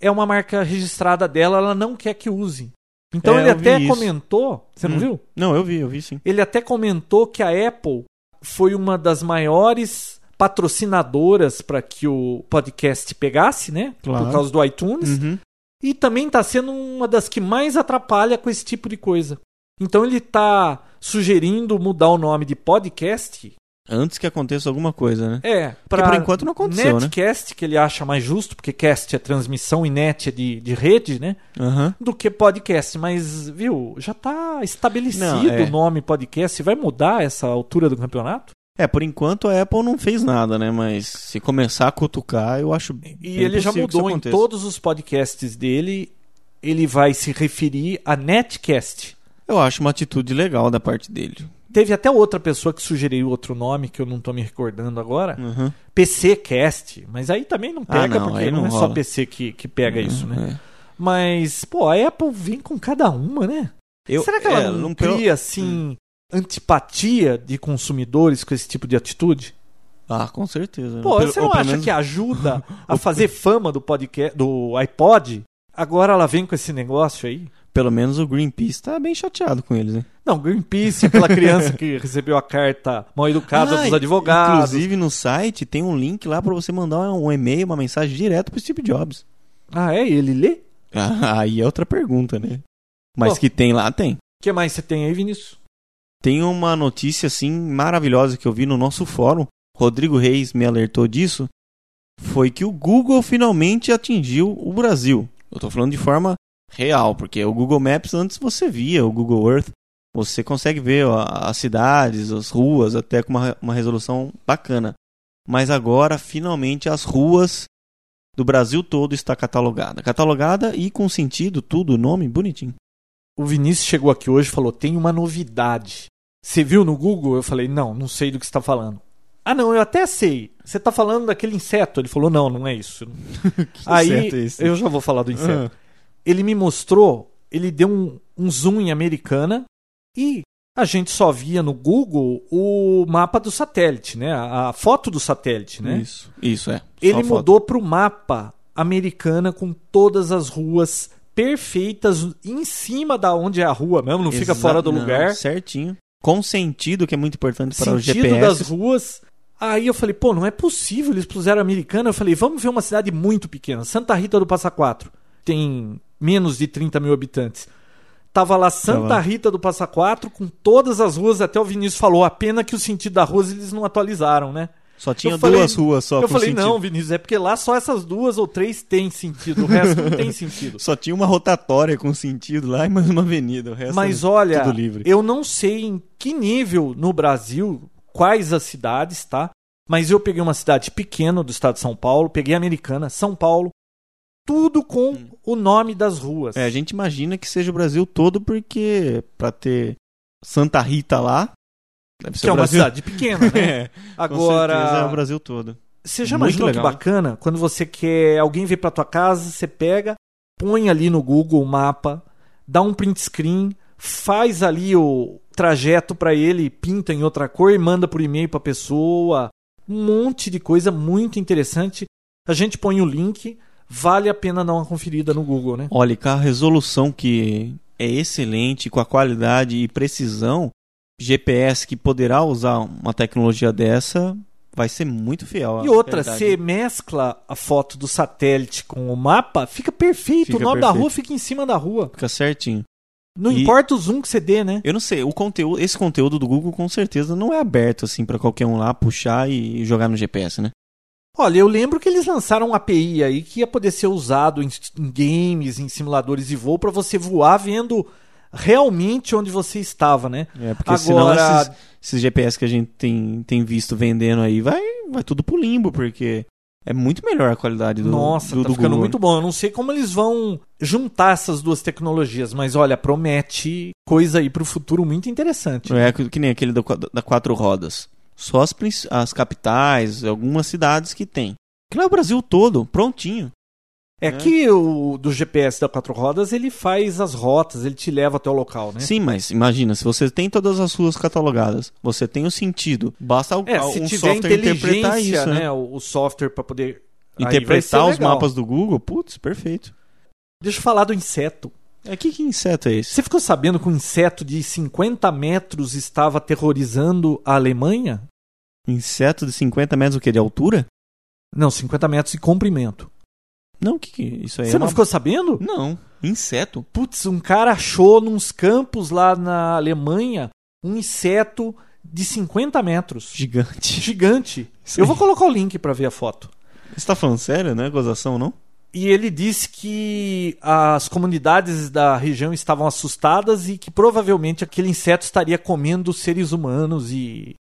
é uma marca registrada dela, ela não quer que use. Então É, ele até isso. comentou, você não Hum. viu? Não, eu vi, eu vi sim. Ele até comentou que a Apple foi uma das maiores patrocinadoras para que o podcast pegasse, né? Claro. Por causa do iTunes. Uhum. E também está sendo uma das que mais atrapalha com esse tipo de coisa. Então ele está sugerindo mudar o nome de podcast. Antes que aconteça alguma coisa, né? É, Porque para por enquanto não aconteceu, né? Netcast, que ele acha mais justo, porque cast é transmissão e net é de, de rede, né? Aham. Do que podcast. Mas, viu, já está estabelecido Não, é. o nome podcast. Vai mudar essa altura do campeonato? É, por enquanto a Apple não fez nada, né? Mas se começar a cutucar, eu acho. E ele já mudou em todos os podcasts dele. Ele vai se referir a Netcast. Eu acho uma atitude legal da parte dele. Teve até outra pessoa que sugeriu outro nome que eu não tô me recordando agora. Uhum. PCcast. Mas aí também não Ah, pega, não, porque não, não é só. PC que, que pega isso, né? É. Mas, pô, a Apple vem com cada uma, né? Eu- Será que ela é, não, cria, assim, antipatia de consumidores com esse tipo de atitude? Ah, com certeza. Pô, Pelo- você não acha menos- que ajuda a fazer fama do podcast, do iPod? Agora ela vem com esse negócio aí? Pelo menos o Greenpeace tá bem chateado com eles, né? Não, Greenpeace, aquela criança que recebeu a carta mal educada Ah, dos advogados. Inclusive no site tem um link lá pra você mandar um e-mail, uma mensagem direto pro Steve Jobs. Ah, é? Ele lê? Ah, aí é outra pergunta, né? Mas Pô. que tem lá, tem. O que mais você tem aí, Vinícius? Tem uma notícia assim maravilhosa que eu vi no nosso fórum. Rodrigo Reis me alertou disso. Foi que o Google finalmente atingiu o Brasil. Eu tô falando de forma real, porque o Google Maps antes você via, o Google Earth, você consegue ver ó, as cidades, as ruas, até com uma, uma resolução bacana. Mas agora, finalmente, as ruas do Brasil todo está catalogada. Catalogada e com sentido, tudo, nome bonitinho. O Vinícius chegou aqui hoje e falou: tem uma novidade. Você viu no Google? Eu falei: não, não sei do que você está falando. Ah, não, eu até sei. Você está falando daquele inseto. Ele falou: não, não é isso. Aí inseto é esse? eu já vou falar do inseto. Ah. Ele me mostrou, ele deu um, um zoom em americana e a gente só via no Google o mapa do satélite, né? A, a foto do satélite, né? Isso, isso é. Ele mudou para o mapa americana com todas as ruas perfeitas em cima da onde é a rua mesmo, não fica Exa- fora do não, lugar. Certinho. Com sentido, que é muito importante para o Sentido GPS. das ruas. Aí eu falei, pô, não é possível, eles puseram americana. Eu falei, vamos ver uma cidade muito pequena, Santa Rita do Passa Quatro. Tem menos de 30 mil habitantes. Tava lá Santa Tava. Rita do Passa Quatro, com todas as ruas, até o Vinícius falou, a pena que o sentido da rua eles não atualizaram, né? Só tinha falei- duas ruas só eu falei, sentido. não, Vinícius, é porque lá só essas duas ou três tem sentido, o resto não tem sentido. Só tinha uma rotatória com sentido lá e mais uma avenida. O resto Mas é olha, tudo livre. eu não sei em que nível no Brasil, quais as cidades, tá? Mas eu peguei uma cidade pequena do estado de São Paulo, peguei a Americana, São Paulo, tudo com o nome das ruas. É, a gente imagina que seja o Brasil todo, porque pra ter Santa Rita lá, deve ser que é o uma Brasil. cidade pequena, né? É, com Agora, certeza é o Brasil todo. Você já Muito imaginou que legal. bacana? Quando você quer alguém vir pra tua casa, você pega, põe ali no Google o mapa, dá um print screen, faz ali o trajeto pra ele, pinta em outra cor e manda por e-mail pra pessoa. Um monte de coisa muito interessante. A gente põe o link, vale a pena dar uma conferida no Google, né? Olha, com a resolução que é excelente, com a qualidade e precisão, GPS que poderá usar uma tecnologia dessa vai ser muito fiel. E outra, você mescla a foto do satélite com o mapa, fica perfeito. Fica o nome da rua fica em cima da rua. Fica certinho. Não E- importa o zoom que você dê, né? Eu não sei, o conteúdo, esse conteúdo do Google com certeza não é aberto assim para qualquer um lá puxar e jogar no GPS, né? Olha, eu lembro que eles lançaram um API aí que ia poder ser usado em, em games, em simuladores de voo, para você voar vendo realmente onde você estava, né? É, porque senão Agora, esses, esses GPS que a gente tem, tem visto vendendo aí vai, vai tudo pro limbo, porque é muito melhor a qualidade do, nossa, do, tá do ficando Google. muito bom. Eu não sei como eles vão juntar essas duas tecnologias, mas olha, promete coisa aí pro futuro muito interessante. É que, nem aquele da, da quatro rodas. Só as, as capitais, algumas cidades que tem. Que lá é o Brasil todo, prontinho. É que o do GPS da quatro rodas, ele faz as rotas, ele te leva até o local, né? Sim, mas imagina, se você tem todas as ruas catalogadas, você tem o sentido, basta o- É, um se tiver software interpretar isso, né? né? O, software para poder Interpretar os legal. mapas do Google, putz, perfeito. Deixa eu falar do inseto. É que, que inseto é esse? Você ficou sabendo que um inseto de 50 metros estava aterrorizando a Alemanha? Inseto de 50 metros o quê? De altura? Não, 50 metros de comprimento. Não, o que que isso aí Você é não uma- ficou sabendo? Não, inseto. Putz, um cara achou nos campos lá na Alemanha um inseto de 50 metros. Gigante. Gigante. Eu vou colocar o link pra ver a foto. Você tá falando sério, não é gozação, não? E ele disse que as comunidades da região estavam assustadas e que provavelmente aquele inseto estaria comendo seres humanos e.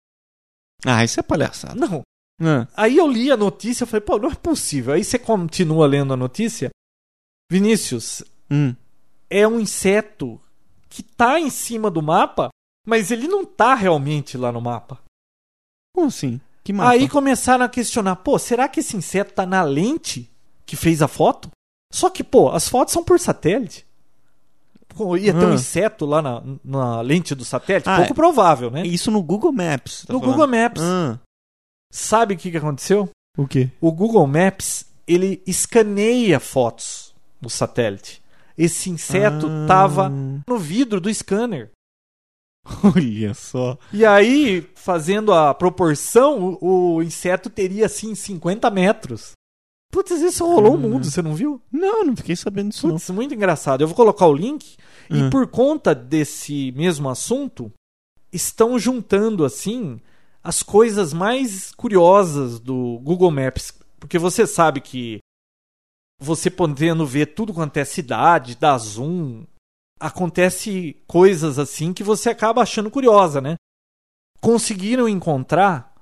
Ah, isso é palhaçada. Não. Ah, Aí eu li a notícia e falei, pô, não é possível. Aí você continua lendo a notícia. Vinícius, hum. é um inseto que tá em cima do mapa, mas ele não tá realmente lá no mapa. Como assim? Que mapa? Aí começaram a questionar, pô, será que esse inseto tá na lente que fez a foto? Só que, pô, as fotos são por satélite. Pô, ia ter um Ah. inseto lá na, na lente do satélite? Ah, Pouco é. provável, né? Isso no Google Maps. tá No falando? Google Maps. Ah, Sabe o que, que aconteceu? o quê? O Google Maps, ele escaneia fotos do satélite. Esse inseto Ah. tava no vidro do scanner. Olha só. E aí, fazendo a proporção, o, o inseto teria assim 50 metros. Putz, isso rolou o mundo, você não viu? Não, não fiquei sabendo disso não. Putz, muito engraçado. Eu vou colocar o link e Hum. por conta desse mesmo assunto, estão juntando assim as coisas mais curiosas do Google Maps, porque você sabe que você podendo ver tudo quanto é cidade, dar zoom, acontece coisas assim que você acaba achando curiosa, né? Conseguiram encontrar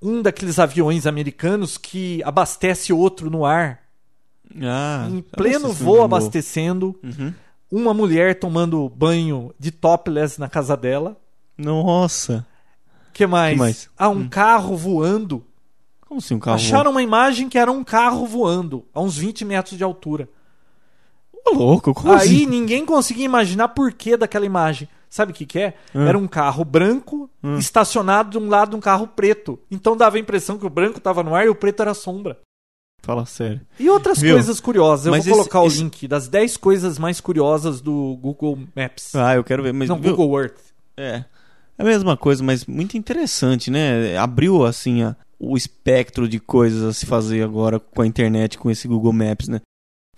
um daqueles aviões americanos que abastece outro no ar, Ah, em pleno voo abastecendo, Uhum. uma mulher tomando banho de topless na casa dela. Nossa. que mais? Que mais? Ah, um Hum. carro voando. Como assim um carro? Acharam uma imagem que era um carro voando a uns 20 metros de altura. Ô, louco, como Aí assim? ninguém conseguia imaginar por que daquela imagem. Sabe o que, que é? Hum. Era um carro branco Hum. estacionado de um lado de um carro preto. Então dava a impressão que o branco estava no ar e o preto era sombra. Fala sério. E outras Viu? coisas curiosas. Eu Mas vou esse- colocar esse- o link das 10 coisas mais curiosas do Google Maps. Ah, eu quero ver, mas Não, viu? Google Earth. É. É a mesma coisa, mas muito interessante, né? Abriu assim a- o espectro de coisas a se fazer agora com a internet, com esse Google Maps, né?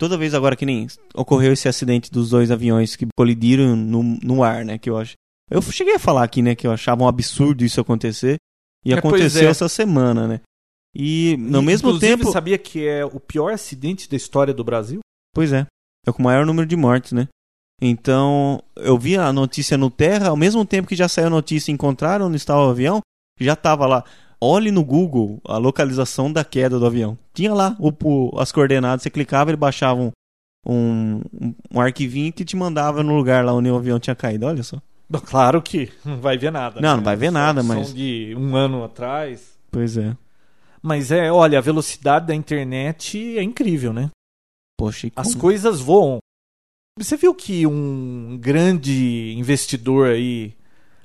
Toda vez agora que nem ocorreu esse acidente dos dois aviões que colidiram no, no ar, né? Que eu acho. Eu cheguei a falar aqui, né? Que eu achava um absurdo isso acontecer. E É, aconteceu é. essa semana, né? E no E, mesmo tempo. sabia que é o pior acidente da história do Brasil? Pois é. É com o maior número de mortes, né? Então, eu vi a notícia no Terra, ao mesmo tempo que já saiu a notícia e encontraram onde estava o avião, já tava lá. Olhe no Google a localização da queda do avião. Tinha lá o, o- as coordenadas, você clicava, ele baixava um, um, um arquivinho que te mandava no lugar lá onde o avião tinha caído. Olha só. Claro que não vai ver nada. Não, né? não vai ver São- nada, mas- de um ano atrás. Pois é. Mas é, olha, a velocidade da internet é incrível, né? Poxa, e As como- coisas voam. Você viu que um grande investidor aí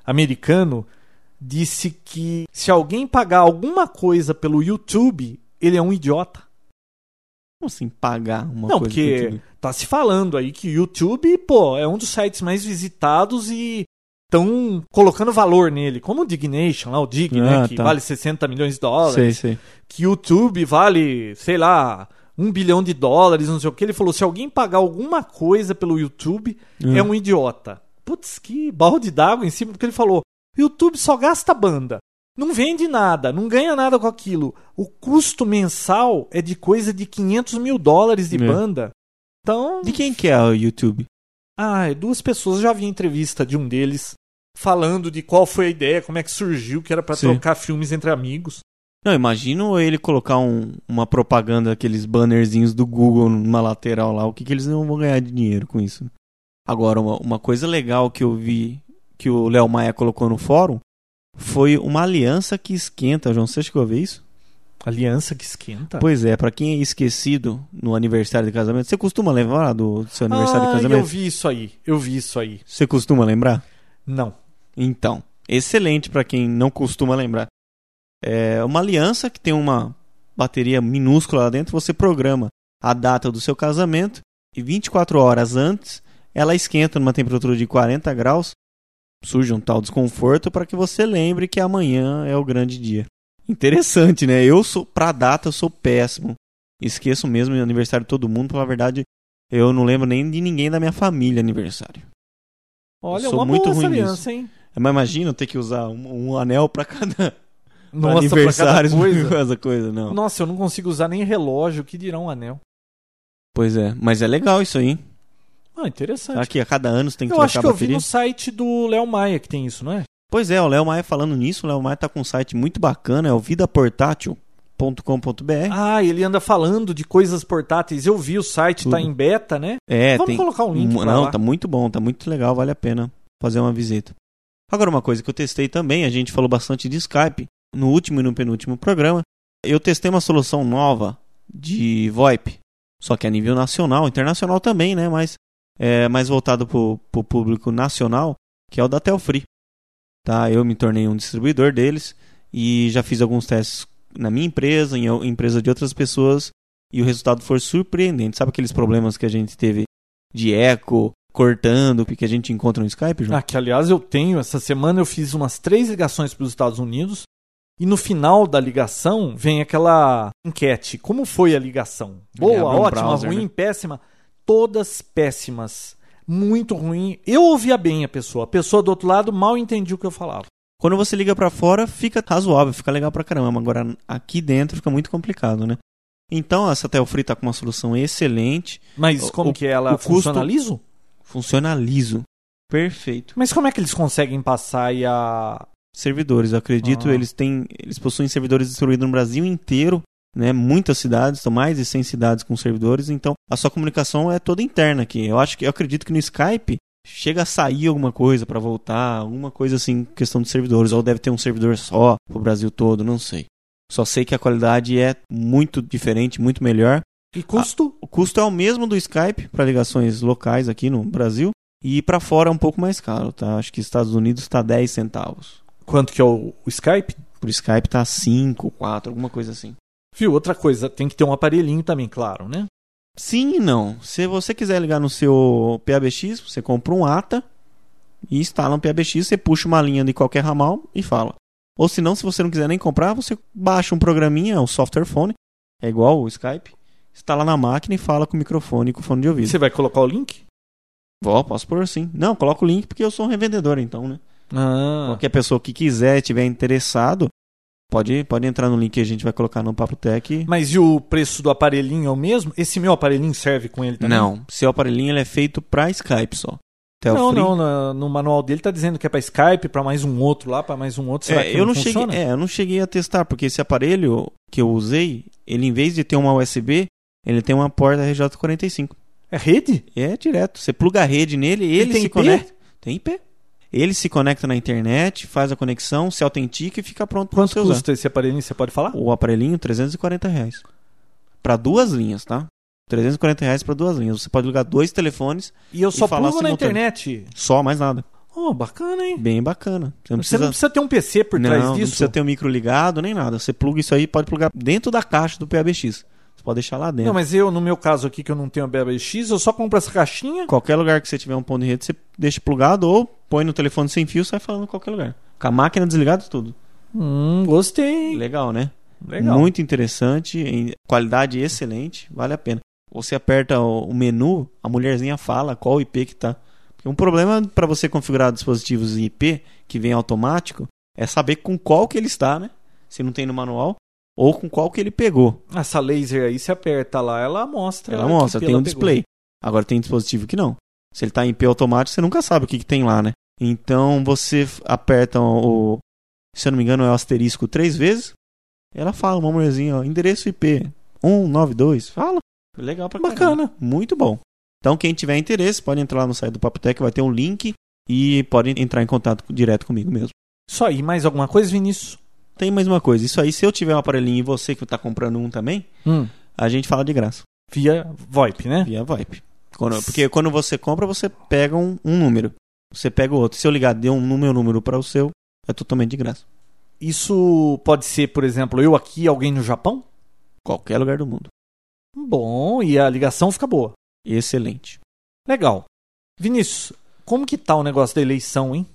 americano disse que se alguém pagar alguma coisa pelo YouTube, ele é um idiota. como assim pagar uma Não, coisa? porque por tudo? tá se falando aí que o YouTube, pô, é um dos sites mais visitados e estão colocando valor nele, como o Dignation, lá o Dig, né, Ah, que tá. vale 60 milhões de dólares, Sei, sei. que o YouTube vale, sei lá, um bilhão de dólares, não sei o que. Ele falou, se alguém pagar alguma coisa pelo YouTube, Hum. é um idiota. Putz, que balde d'água em cima do que ele falou. YouTube só gasta banda. Não vende nada, não ganha nada com aquilo. O custo mensal é de coisa de 500 mil dólares de É. banda. Então, De quem que é o YouTube? ah, duas pessoas eu já vi entrevista de um deles falando de qual foi a ideia, como é que surgiu, que era pra Sim. trocar filmes entre amigos. Não, imagino ele colocar um- uma propaganda, aqueles bannerzinhos do Google numa lateral lá. O que, que eles não vão ganhar de dinheiro com isso? Agora, uma, uma coisa legal que eu vi que o Léo Maia colocou no fórum foi uma aliança que esquenta. João, você chegou a ver isso? Aliança que esquenta. Pois é, pra quem é esquecido no aniversário de casamento, você costuma lembrar do seu aniversário ah, de casamento? eu vi isso aí. Eu vi isso aí. Você costuma lembrar? Não. Então, excelente pra quem não costuma lembrar. É uma aliança que tem uma bateria minúscula lá dentro, você programa a data do seu casamento e 24 horas antes ela esquenta numa temperatura de 40 graus, surge um tal desconforto para que você lembre que amanhã é o grande dia. Interessante, né? Eu sou, pra data, eu sou péssimo. Esqueço mesmo o aniversário de todo mundo, pela verdade, eu não lembro nem de ninguém da minha família aniversário. Olha, Eu sou uma muito boa ruim aliança, hein? Mas imagina eu ter que usar um, um anel pra cada Nossa, aniversário, pra cada coisa. coisa, não. Nossa, eu não consigo usar nem relógio, que dirá um anel. Pois é, mas é legal isso aí. Ah, interessante. Que a cada ano você tem que eu trocar acho a que eu vi bateria? no site do Léo Maia que tem isso, não é? Pois é, o Léo Maia falando nisso, o Léo Maia tá com um site muito bacana, é o vidaportátil.com.br. Ah, ele anda falando de coisas portáteis. Eu vi o site, tá Tudo. em beta, né? é, Vamos tem colocar um link pra Não, lá. tá muito bom, tá muito legal, vale a pena fazer uma visita. Agora, uma coisa que eu testei também, a gente falou bastante de Skype no último e no penúltimo programa. Eu testei uma solução nova de VoIP, só que a nível nacional, internacional também, né? Mas é mais voltado pro, pro público nacional, que é o da Telfree. Tá? Eu me tornei um distribuidor deles e já fiz alguns testes na minha empresa, em, em empresa de outras pessoas, e o resultado foi surpreendente. Sabe aqueles problemas que a gente teve de eco, cortando, que a gente encontra no Skype, João? Ah, que aliás eu tenho. Essa semana eu fiz umas três ligações para os Estados Unidos. E no final da ligação vem aquela enquete. Como foi a ligação? Boa, ótima, browser, ruim, né? péssima. Todas péssimas. Muito ruim. Eu ouvia bem a pessoa. A pessoa do outro lado mal entendia o que eu falava. Quando você liga pra fora, fica razoável, fica legal pra caramba. Agora, aqui dentro fica muito complicado, né? Então, essa Telfree tá com uma solução excelente, Mas como o- que ela o custo- funciona liso? funciona liso. Perfeito. Mas como é que eles conseguem passar e a. Servidores, eu acredito, Ah. eles têm, eles possuem servidores distribuídos no Brasil inteiro, né? Muitas cidades, são mais de 100 cidades com servidores, então a sua comunicação é toda interna aqui. Eu acho que eu acredito que no Skype chega a sair alguma coisa pra voltar, alguma coisa assim, questão de servidores, ou deve ter um servidor só pro Brasil todo, não sei. Só sei que a qualidade é muito diferente, muito melhor. E custo? O custo é o mesmo do Skype para ligações locais aqui no Brasil e para fora é um pouco mais caro, tá? Acho que Estados Unidos está 10 centavos. Quanto que é o, o Skype? Por Skype tá 5, 4, alguma coisa assim. Viu? Outra coisa, tem que ter um aparelhinho também, claro, né? Sim e não. Se você quiser ligar no seu PABX, você compra um ATA e instala um PABX, você puxa uma linha de qualquer ramal e fala. Ou se não, se você não quiser nem comprar, você baixa um programinha, o software phone, é igual o Skype, instala na máquina e fala com o microfone e com o fone de ouvido. Você vai colocar o link? Vó, posso pôr sim. Não, coloca o link porque eu sou um revendedor, então, né? Ah, Qualquer pessoa que quiser, tiver interessado, pode, pode entrar no link que a gente vai colocar no Papo Tech. mas e o preço do aparelhinho é o mesmo? Esse meu aparelhinho serve com ele também? Não, seu aparelhinho ele é feito pra Skype só. Não, Telfree- não, na- no manual dele tá dizendo que é pra Skype, pra mais um outro lá, pra mais um outro. Será É, que eu não, não cheguei, é, eu não cheguei a testar porque esse aparelho que eu usei, ele em vez de ter uma USB, ele tem uma porta RJ45. É rede? É direto, você pluga a rede nele, ele tem se IP? conecta. Tem IP. Ele se conecta na internet, faz a conexão, se autentica e fica pronto para Quanto você usar. custa esse aparelhinho? Você pode falar? O aparelhinho, 340 reais. Pra duas linhas, tá? 340 reais pra duas linhas. Você pode ligar dois telefones, E eu só falar plugo na internet. só mais nada. Oh, bacana, hein? Bem bacana. Você não Você precisa, não precisa ter um PC por não, trás não disso? precisa ter o micro ligado nem nada. Você pluga isso aí, pode plugar dentro da caixa do PABX. Pode deixar lá dentro. Não, mas eu, no meu caso aqui, que eu não tenho a BBX, eu só compro essa caixinha. Qualquer lugar que você tiver um ponto de rede, você deixa plugado ou põe no telefone sem fio e sai falando em qualquer lugar. Com a máquina desligada e tudo. Hum, gostei. Legal, né? Legal. Muito interessante, em qualidade excelente, vale a pena. Você aperta o menu, a mulherzinha fala qual IP que tá. Porque um problema para você configurar dispositivos em IP que vem automático é saber com qual que ele está, né? Se não tem no manual ou com qual que ele pegou. Essa laser aí, se aperta lá, ela mostra. Ela mostra, tem um ela pegou. display. Agora tem dispositivo que não. Se ele tá em IP automático, você nunca sabe o que, que tem lá, né? Então você aperta o. Se eu não me engano, é o asterisco três vezes. Ela fala, uma mulherzinha, ó, endereço IP 192. Fala. Legal pra caramba. Bacana. Muito bom. Então, quem tiver interesse, pode entrar lá no site do Papotec, vai ter um link e pode entrar em contato direto comigo mesmo. Isso aí, mais alguma coisa, Vinícius? Tem mais uma coisa, isso aí, se eu tiver um aparelhinho e você que tá comprando um também, Hum, a gente fala de graça. via VoIP, né? Via VoIP. Quando- porque quando você compra, você pega um, um número. Você pega o outro. Se eu ligar, deu um meu número para o seu, é totalmente de graça. Isso pode ser, por exemplo, eu aqui e alguém no Japão? Qualquer lugar do mundo. Bom, e a ligação fica boa. Excelente. Legal. Vinícius, como que tá o negócio da eleição, hein?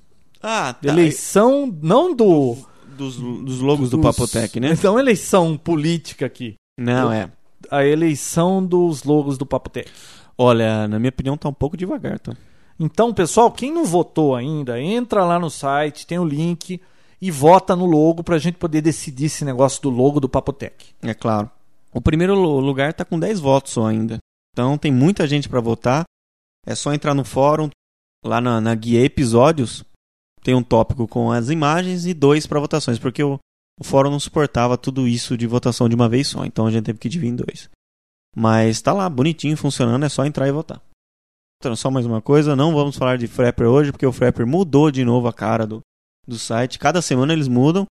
Ah, Da eleição, não do dos, dos logos do Papotec, né? Então, eleição política aqui. Não, é. A eleição dos logos do Papotec. Olha, na minha opinião tá um pouco devagar, tá? Então, pessoal, quem não votou ainda, entra lá no site, tem o link e vota no logo pra gente poder decidir esse negócio do logo do Papotec. É claro. O primeiro lu- lugar tá com 10 votos só ainda. Então tem muita gente para votar. É só entrar no fórum, lá na, na guia episódios, tem um tópico com as imagens e dois para votações, porque o, o fórum não suportava tudo isso de votação de uma vez só, então a gente teve que dividir em dois. Mas tá lá, bonitinho, funcionando, é só entrar e votar. Então, só mais uma coisa, não vamos falar de Frapper hoje, porque o Frapper mudou de novo a cara do, do site. Cada semana eles mudam.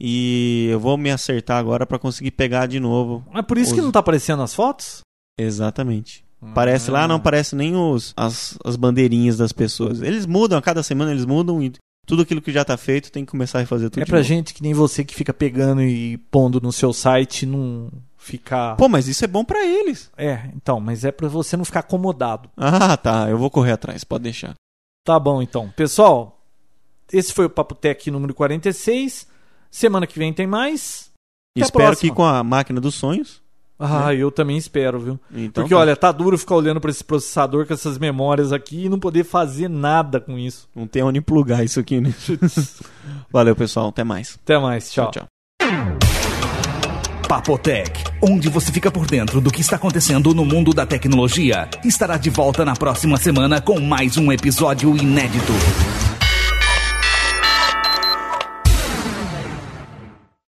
E eu vou me acertar agora para conseguir pegar de novo. É por isso que Os- não tá aparecendo as fotos? Exatamente. Parece lá, não parece nem os, as, as bandeirinhas das pessoas. Eles mudam, a cada semana eles mudam e tudo aquilo que já tá feito tem que começar a refazer tudo É pra novo. gente que nem você que fica pegando e pondo no seu site não ficar. Pô, mas isso é bom pra eles. É, então, mas é pra você não ficar acomodado. Ah, tá. Eu vou correr atrás, pode deixar. Tá bom, então. Pessoal, esse foi o Papo Tech número 46. Semana que vem tem mais. Até Espero que com a máquina dos sonhos. Ah, eu também espero, viu? Então, Porque, tá. olha, tá duro ficar olhando pra esse processador com essas memórias aqui e não poder fazer nada com isso. Não tem onde plugar isso aqui, né? Valeu, pessoal. Até mais. Até mais, tchau. tchau. Papotec, onde você fica por dentro do que está acontecendo no mundo da tecnologia, estará de volta na próxima semana com mais um episódio inédito.